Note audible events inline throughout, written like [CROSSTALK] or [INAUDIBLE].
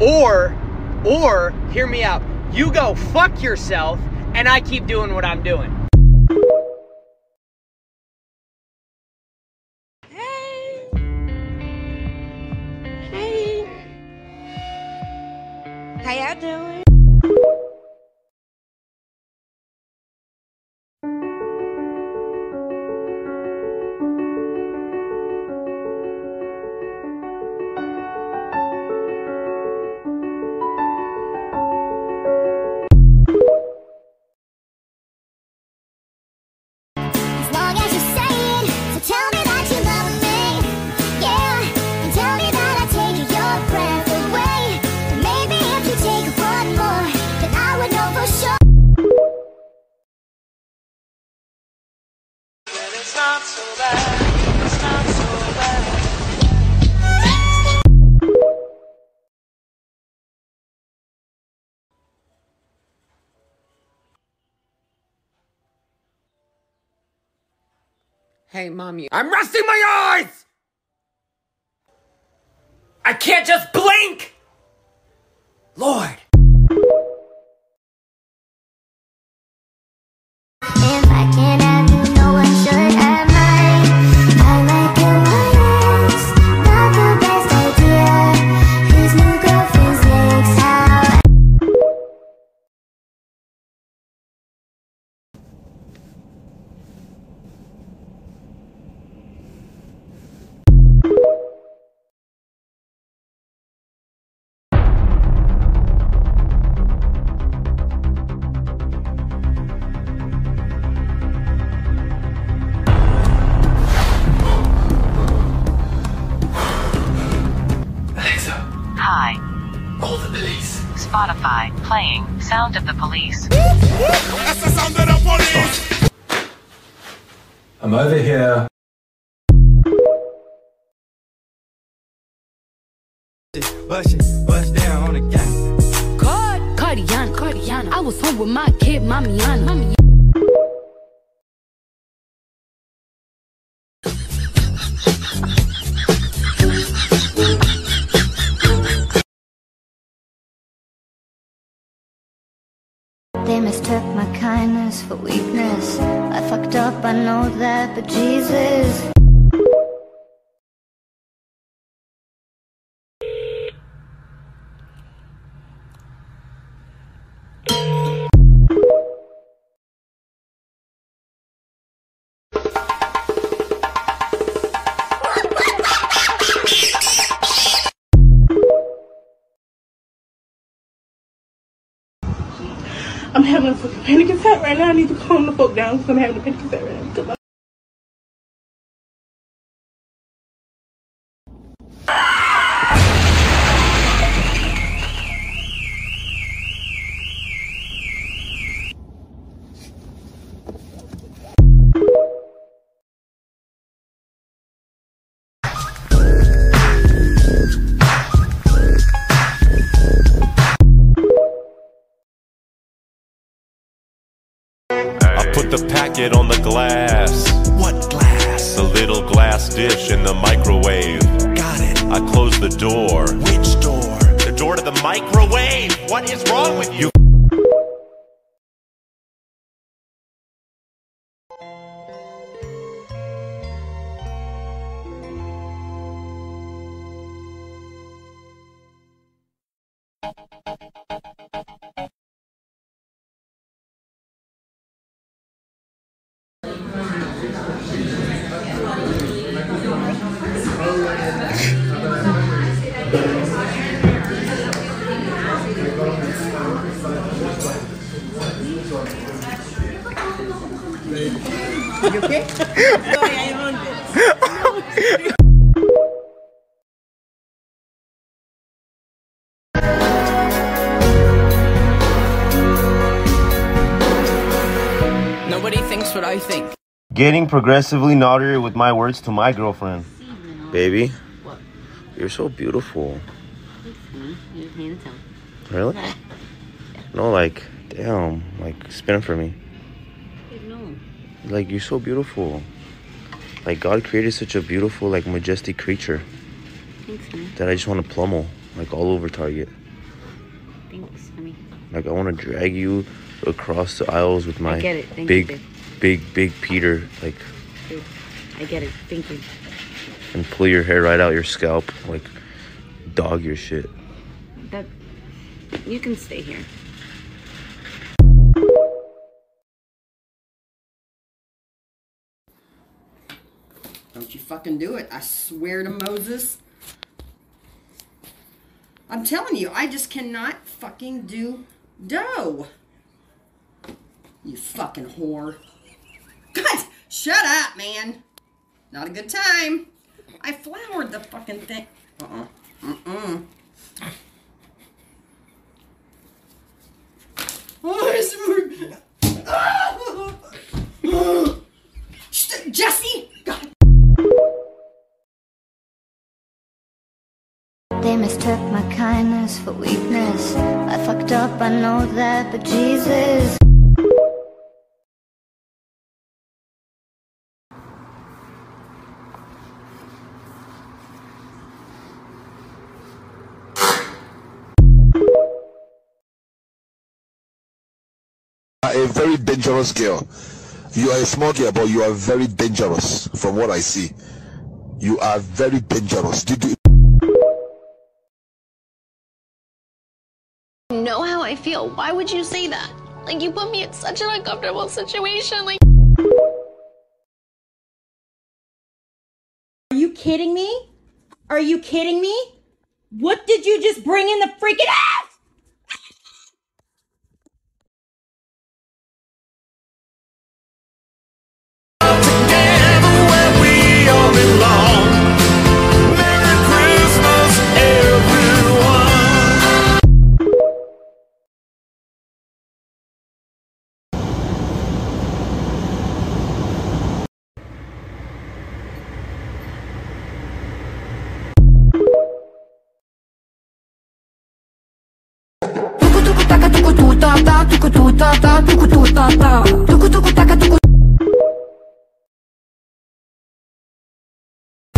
Or, or, hear me out. You go fuck yourself, and I keep doing what I'm doing. Hey. Hey. How y'all doing? Hey, mommy. I'm resting my eyes! I can't just blink! Lord. Spotify playing Sound of the Police. I'm over here. Bust it, bust down on the gang. Card, Cardiana, Cardiana. I was home with my kid, Mamiana. Mamiana. Mistook my kindness for weakness. I fucked up, I know that, but Jesus. I'm having a fucking panic attack right now. I need to calm the fuck down because I'm having a panic attack right now. I put the packet on the glass. What glass? The little glass dish in the microwave. Got it. I close the door. Which door? The door to the microwave. What is wrong with you? You Getting progressively naughtier with my words to my girlfriend. Baby, what? you're so beautiful. You're handsome. Really? [LAUGHS] No, like, damn, like, spin it for me. No. Like, you're so beautiful. Like, God created such a beautiful, like, majestic creature Thanks, honey. that I just want to pummel, like, all over Target. Thanks, honey. Like I want to drag you across the aisles with my get it. Thank big, babe. Big, big Peter, like, I get it. Thank you. and pull your hair right out your scalp, like, dog your shit. That you can stay here. Don't you fucking do it. I swear to Moses. I'm telling you, I just cannot fucking do dough. You fucking whore. God, shut up, man. Not a good time. I floured the fucking thing. Uh-uh. Mm-mm. Oh, [LAUGHS] Jesse! They mistook my kindness for weakness. I fucked up, I know that, but Jesus. Very dangerous girl. You are a small girl, but you are very dangerous from what I see. You are very dangerous. Did you know how I feel. Why would you say that? Like, you put me in such an uncomfortable situation. Like, Are you kidding me? Are you kidding me? What did you just bring in the freaking house? ta ta, tuku tu ta ta, tuku tu ta ta, tuku tuku tuku.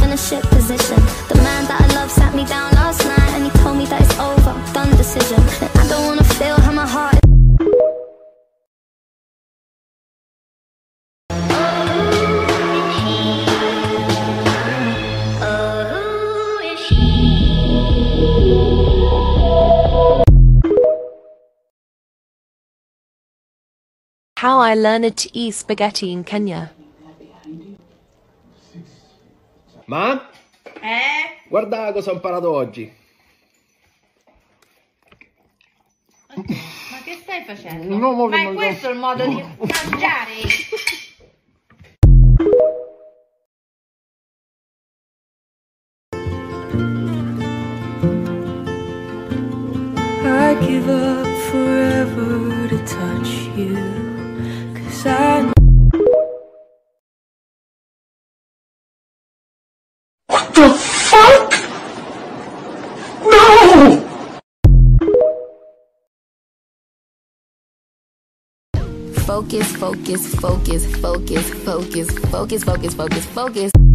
In a shit position, the man that I love sat me down last night. How I learned to eat spaghetti in Kenya. Ma? Eh? Guarda cosa ho imparato oggi. Ma che stai facendo? No, mo- Ma è mo- questo il modo di mangiare? I give up forever to touch you. Cause What the fuck? No! Focus, focus, focus, focus, focus, focus, focus, focus, focus.